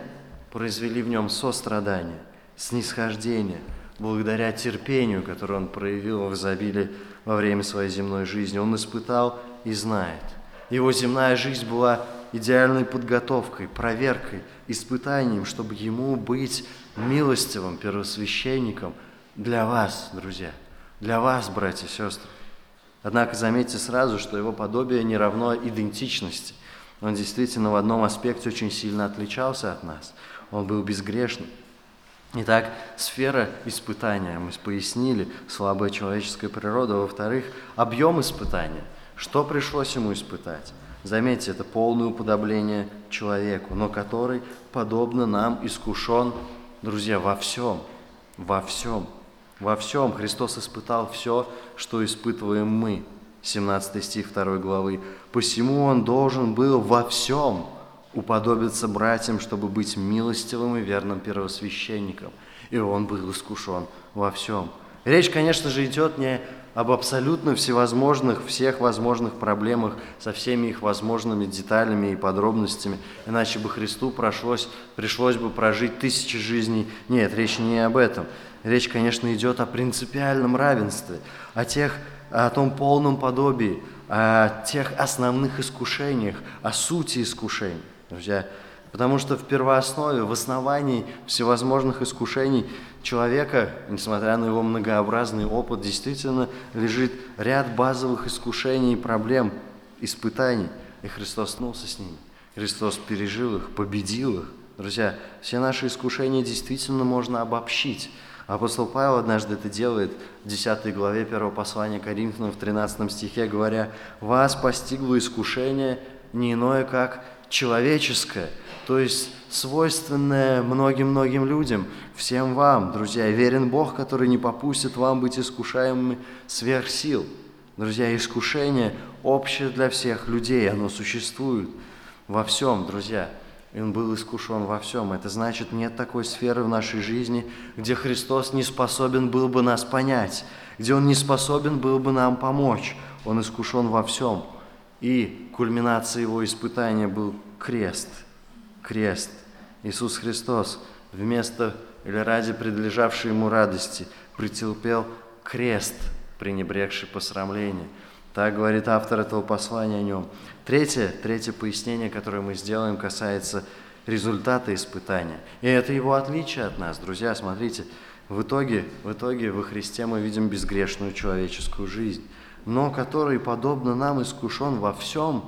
произвели в нем сострадание, снисхождение, благодаря терпению, которое он проявил в изобилии во время своей земной жизни. Он испытал и знает. Его земная жизнь была идеальной подготовкой, проверкой, испытанием, чтобы ему быть милостивым первосвященником для вас, друзья, для вас, братья и сестры. Однако заметьте сразу, что его подобие не равно идентичности. Он действительно в одном аспекте очень сильно отличался от нас. Он был безгрешным. Итак, сфера испытания, мы пояснили, слабая человеческая природа. Во-вторых, объем испытания. Что пришлось ему испытать? Заметьте, это полное уподобление человеку, но который, подобно нам, искушен, друзья, во всем, во всем – во всем Христос испытал все, что испытываем мы. 17 стих 2 главы. «Посему Он должен был во всем уподобиться братьям, чтобы быть милостивым и верным первосвященником. И Он был искушен во всем». Речь, конечно же, идет не об абсолютно всевозможных, всех возможных проблемах со всеми их возможными деталями и подробностями, иначе бы Христу прошлось, пришлось бы прожить тысячи жизней. Нет, речь не об этом. Речь, конечно, идет о принципиальном равенстве, о, тех, о том полном подобии, о тех основных искушениях, о сути искушений. Друзья, потому что в первооснове, в основании всевозможных искушений человека, несмотря на его многообразный опыт, действительно лежит ряд базовых искушений и проблем, испытаний. И Христос столкнулся с ними. Христос пережил их, победил их. Друзья, все наши искушения действительно можно обобщить. Апостол Павел однажды это делает в 10 главе 1 послания Коринфянам в 13 стихе, говоря, «Вас постигло искушение не иное, как человеческое, то есть свойственное многим-многим людям, всем вам, друзья, верен Бог, который не попустит вам быть искушаемыми сверх сил». Друзья, искушение общее для всех людей, оно существует во всем, друзья – и он был искушен во всем. Это значит, нет такой сферы в нашей жизни, где Христос не способен был бы нас понять, где Он не способен был бы нам помочь. Он искушен во всем. И кульминацией его испытания был крест. Крест. Иисус Христос вместо или ради предлежавшей ему радости претерпел крест, пренебрегший посрамление. Так говорит автор этого послания о нем. Третье, третье пояснение, которое мы сделаем, касается результата испытания. И это его отличие от нас. Друзья, смотрите, в итоге, в итоге во Христе мы видим безгрешную человеческую жизнь, но который, подобно нам, искушен во всем,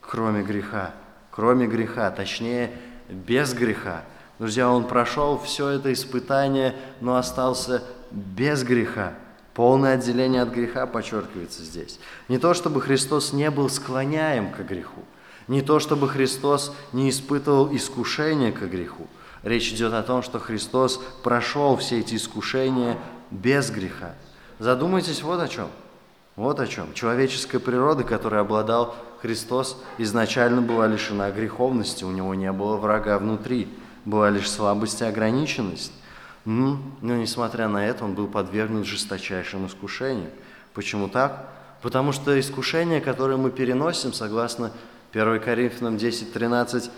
кроме греха. Кроме греха, точнее, без греха. Друзья, он прошел все это испытание, но остался без греха. Полное отделение от греха подчеркивается здесь. Не то, чтобы Христос не был склоняем к греху, не то, чтобы Христос не испытывал искушения к греху. Речь идет о том, что Христос прошел все эти искушения без греха. Задумайтесь вот о чем. Вот о чем. Человеческая природа, которой обладал Христос, изначально была лишена греховности, у него не было врага внутри, была лишь слабость и ограниченность. Но, несмотря на это, он был подвергнут жесточайшим искушениям. Почему так? Потому что искушения, которые мы переносим, согласно 1 Коринфянам 10.13,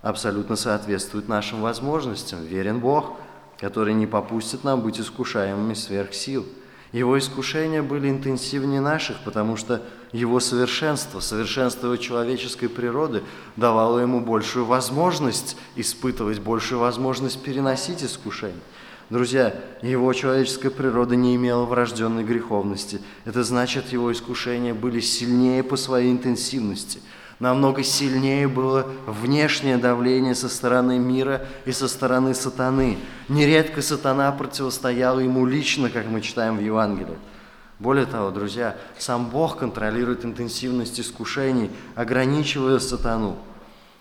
абсолютно соответствуют нашим возможностям. Верен Бог, который не попустит нам быть искушаемыми сверх сил – его искушения были интенсивнее наших, потому что его совершенство, совершенство человеческой природы давало ему большую возможность испытывать, большую возможность переносить искушения. Друзья, его человеческая природа не имела врожденной греховности. Это значит, его искушения были сильнее по своей интенсивности – намного сильнее было внешнее давление со стороны мира и со стороны сатаны. Нередко сатана противостоял ему лично, как мы читаем в Евангелии. Более того, друзья, сам Бог контролирует интенсивность искушений, ограничивая сатану.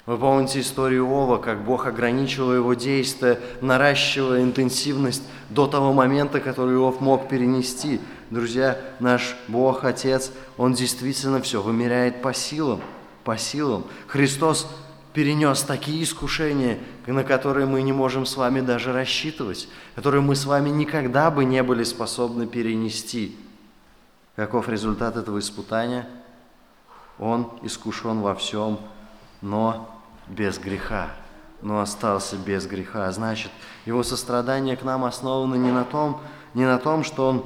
Вы помните историю Ова, как Бог ограничивал его действия, наращивая интенсивность до того момента, который Иов мог перенести. Друзья, наш Бог, Отец, Он действительно все вымеряет по силам по силам. Христос перенес такие искушения, на которые мы не можем с вами даже рассчитывать, которые мы с вами никогда бы не были способны перенести. Каков результат этого испытания? Он искушен во всем, но без греха, но остался без греха. Значит, его сострадание к нам основано не на том, не на том, что он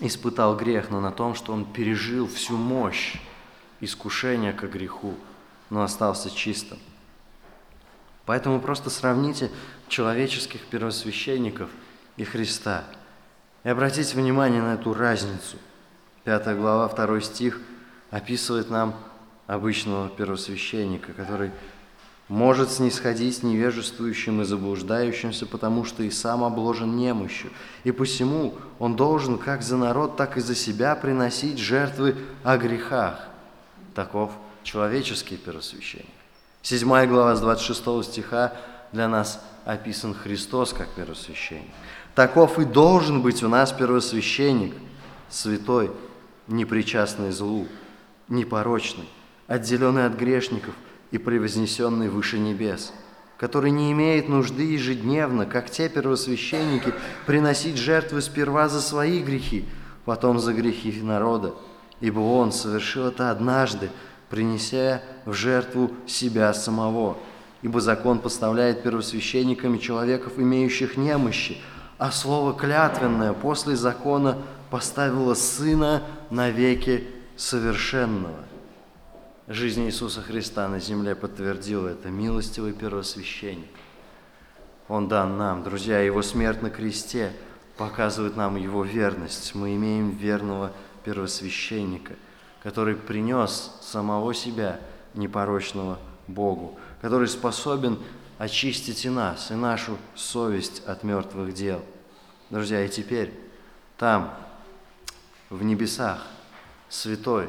испытал грех, но на том, что он пережил всю мощь искушения к греху, но остался чистым. Поэтому просто сравните человеческих первосвященников и Христа. И обратите внимание на эту разницу. Пятая глава, второй стих описывает нам обычного первосвященника, который может снисходить невежествующим и заблуждающимся, потому что и сам обложен немощью. И посему он должен как за народ, так и за себя приносить жертвы о грехах. Таков человеческий первосвященник. Седьмая глава с 26 стиха для нас описан Христос как первосвященник. Таков и должен быть у нас первосвященник, святой, непричастный злу, непорочный, отделенный от грешников и превознесенный выше небес, который не имеет нужды ежедневно, как те первосвященники, приносить жертвы сперва за свои грехи, потом за грехи народа, ибо Он совершил это однажды, принеся в жертву себя самого. Ибо закон поставляет первосвященниками человеков, имеющих немощи, а слово клятвенное после закона поставило Сына навеки совершенного. Жизнь Иисуса Христа на земле подтвердила это милостивый первосвященник. Он дан нам, друзья, Его смерть на кресте показывает нам Его верность. Мы имеем верного первосвященника, который принес самого себя непорочного Богу, который способен очистить и нас, и нашу совесть от мертвых дел. Друзья, и теперь там, в небесах, святой,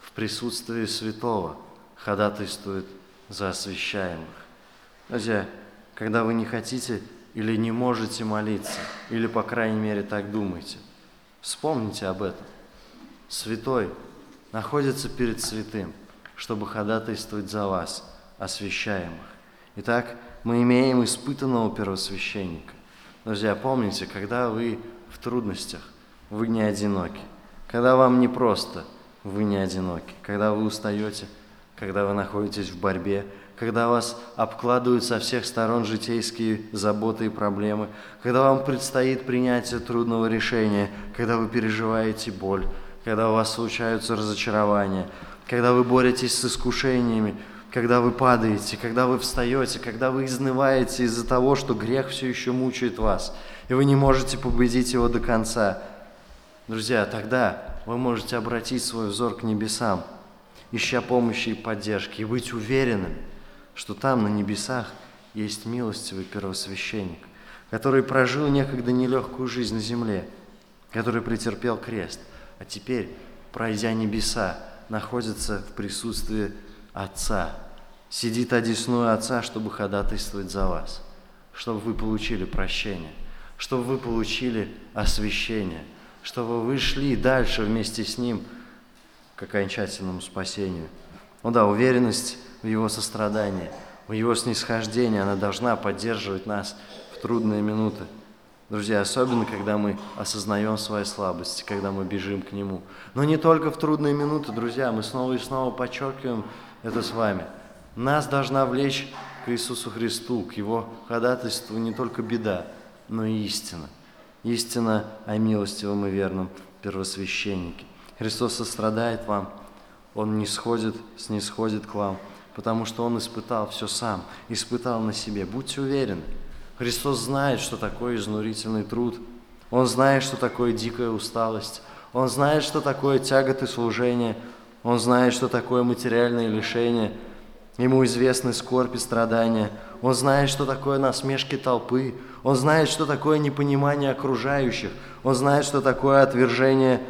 в присутствии святого, ходатайствует за освящаемых. Друзья, когда вы не хотите или не можете молиться, или, по крайней мере, так думаете, вспомните об этом. Святой находится перед святым, чтобы ходатайствовать за вас, освящаемых. Итак, мы имеем испытанного первосвященника. Друзья, помните, когда вы в трудностях, вы не одиноки. Когда вам непросто, вы не одиноки. Когда вы устаете, когда вы находитесь в борьбе, когда вас обкладывают со всех сторон житейские заботы и проблемы, когда вам предстоит принятие трудного решения, когда вы переживаете боль, когда у вас случаются разочарования, когда вы боретесь с искушениями, когда вы падаете, когда вы встаете, когда вы изнываете из-за того, что грех все еще мучает вас, и вы не можете победить его до конца. Друзья, тогда вы можете обратить свой взор к небесам, ища помощи и поддержки, и быть уверенным, что там, на небесах, есть милостивый первосвященник, который прожил некогда нелегкую жизнь на земле, который претерпел крест, а теперь, пройдя небеса, находится в присутствии Отца, сидит одесную Отца, чтобы ходатайствовать за вас, чтобы вы получили прощение, чтобы вы получили освящение, чтобы вы шли дальше вместе с Ним к окончательному спасению. Ну да, уверенность в Его сострадании, в Его снисхождении, она должна поддерживать нас в трудные минуты. Друзья, особенно, когда мы осознаем свои слабости, когда мы бежим к Нему. Но не только в трудные минуты, друзья, мы снова и снова подчеркиваем это с вами. Нас должна влечь к Иисусу Христу, к Его ходатайству не только беда, но и истина. Истина о милостивом и верном первосвященнике. Христос сострадает вам, Он не сходит, снисходит к вам, потому что Он испытал все сам, испытал на себе. Будьте уверены, Христос знает, что такое изнурительный труд, Он знает, что такое дикая усталость, Он знает, что такое тяготы служения – он знает, что такое материальное лишение. Ему известны скорбь и страдания. Он знает, что такое насмешки толпы. Он знает, что такое непонимание окружающих. Он знает, что такое отвержение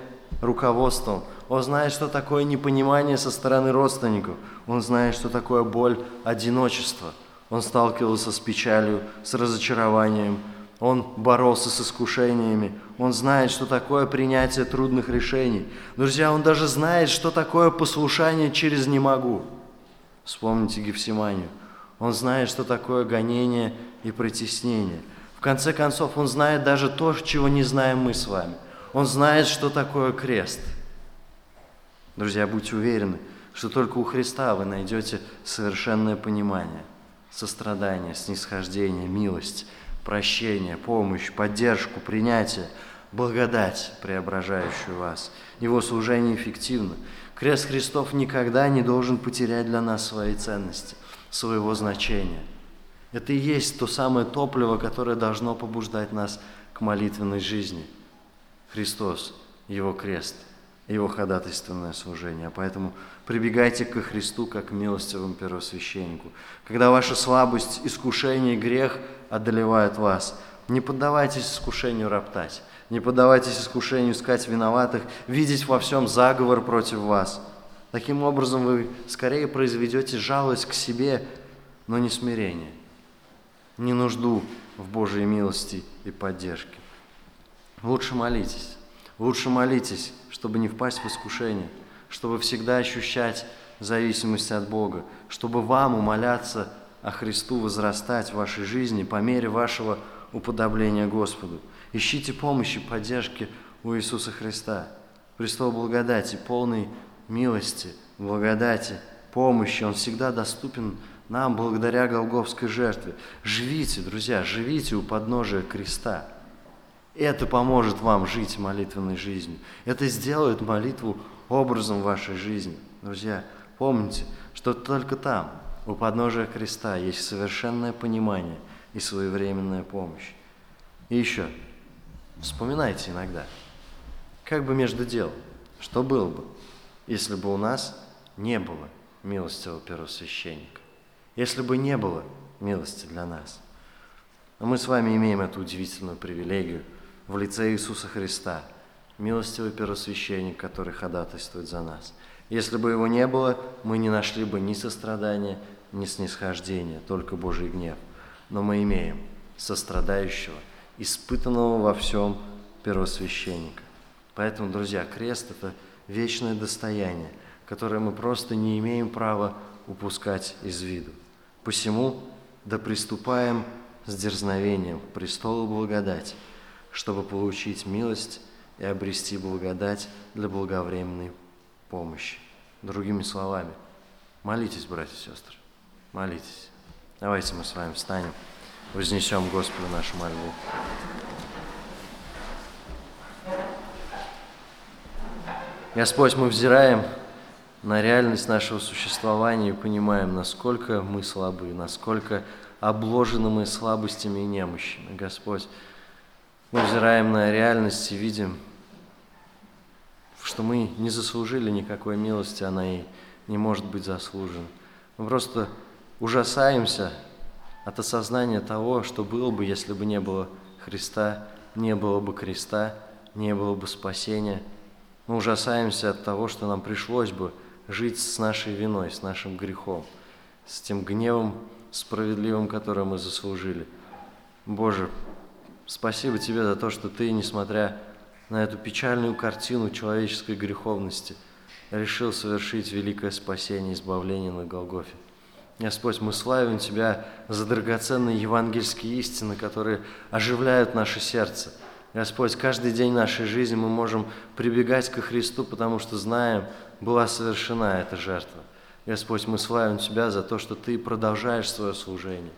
руководством. Он знает, что такое непонимание со стороны родственников. Он знает, что такое боль одиночества. Он сталкивался с печалью, с разочарованием, он боролся с искушениями. Он знает, что такое принятие трудных решений. Друзья, он даже знает, что такое послушание через «не могу». Вспомните Гефсиманию. Он знает, что такое гонение и притеснение. В конце концов, он знает даже то, чего не знаем мы с вами. Он знает, что такое крест. Друзья, будьте уверены, что только у Христа вы найдете совершенное понимание, сострадание, снисхождение, милость – прощение, помощь, поддержку, принятие, благодать, преображающую вас. Его служение эффективно. Крест Христов никогда не должен потерять для нас свои ценности, своего значения. Это и есть то самое топливо, которое должно побуждать нас к молитвенной жизни. Христос, Его крест, Его ходатайственное служение. Поэтому прибегайте ко Христу как к милостивому первосвященнику. Когда ваша слабость, искушение, грех – одолевают вас. Не поддавайтесь искушению роптать, не поддавайтесь искушению искать виноватых, видеть во всем заговор против вас. Таким образом вы скорее произведете жалость к себе, но не смирение, не нужду в Божьей милости и поддержке. Лучше молитесь, лучше молитесь, чтобы не впасть в искушение, чтобы всегда ощущать зависимость от Бога, чтобы вам умоляться а Христу возрастать в вашей жизни по мере вашего уподобления Господу. Ищите помощи, поддержки у Иисуса Христа. Престол благодати, полной милости, благодати, помощи. Он всегда доступен нам благодаря Голговской жертве. Живите, друзья, живите у подножия креста. Это поможет вам жить молитвенной жизнью. Это сделает молитву образом вашей жизни. Друзья, помните, что только там, у подножия креста есть совершенное понимание и своевременная помощь. И еще, вспоминайте иногда, как бы между дел, что было бы, если бы у нас не было милостивого первосвященника. если бы не было милости для нас. Но мы с вами имеем эту удивительную привилегию в лице Иисуса Христа, милостивый первосвященник, который ходатайствует за нас. Если бы его не было, мы не нашли бы ни сострадания, ни снисхождения, только Божий гнев. Но мы имеем сострадающего, испытанного во всем первосвященника. Поэтому, друзья, крест – это вечное достояние, которое мы просто не имеем права упускать из виду. Посему да приступаем с дерзновением к престолу благодати, чтобы получить милость и обрести благодать для благовременной помощи. Другими словами, молитесь, братья и сестры, молитесь. Давайте мы с вами встанем, вознесем Господу нашу мольбу. Господь, мы взираем на реальность нашего существования и понимаем, насколько мы слабы, насколько обложены мы слабостями и немощами. Господь, мы взираем на реальность и видим, что мы не заслужили никакой милости, она и не может быть заслужена. Мы просто ужасаемся от осознания того, что было бы, если бы не было Христа, не было бы креста, не было бы спасения. Мы ужасаемся от того, что нам пришлось бы жить с нашей виной, с нашим грехом, с тем гневом справедливым, который мы заслужили. Боже, спасибо Тебе за то, что Ты, несмотря на эту печальную картину человеческой греховности, решил совершить великое спасение, избавление на Голгофе. Господь, мы славим Тебя за драгоценные евангельские истины, которые оживляют наше сердце. Господь, каждый день нашей жизни мы можем прибегать ко Христу, потому что знаем, была совершена эта жертва. Господь, мы славим Тебя за то, что Ты продолжаешь свое служение.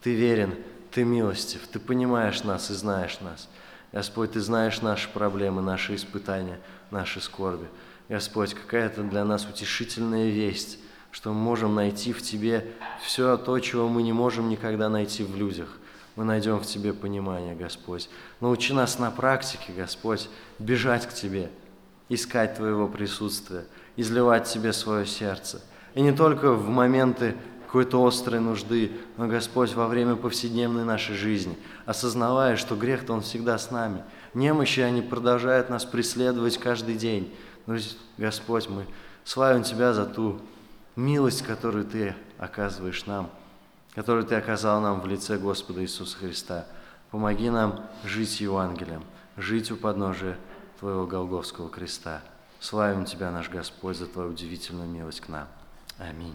Ты верен, Ты милостив, Ты понимаешь нас и знаешь нас. Господь, Ты знаешь наши проблемы, наши испытания, наши скорби. Господь, какая-то для нас утешительная весть, что мы можем найти в Тебе все то, чего мы не можем никогда найти в людях. Мы найдем в Тебе понимание, Господь. Научи нас на практике, Господь, бежать к Тебе, искать Твоего присутствия, изливать Тебе свое сердце. И не только в моменты какой-то острой нужды, но, Господь, во время повседневной нашей жизни, осознавая, что грех-то Он всегда с нами. Немощи, они продолжают нас преследовать каждый день. Но, Господь, мы славим Тебя за ту милость, которую Ты оказываешь нам, которую Ты оказал нам в лице Господа Иисуса Христа. Помоги нам жить Евангелием, жить у подножия Твоего Голговского креста. Славим Тебя, наш Господь, за Твою удивительную милость к нам. Аминь.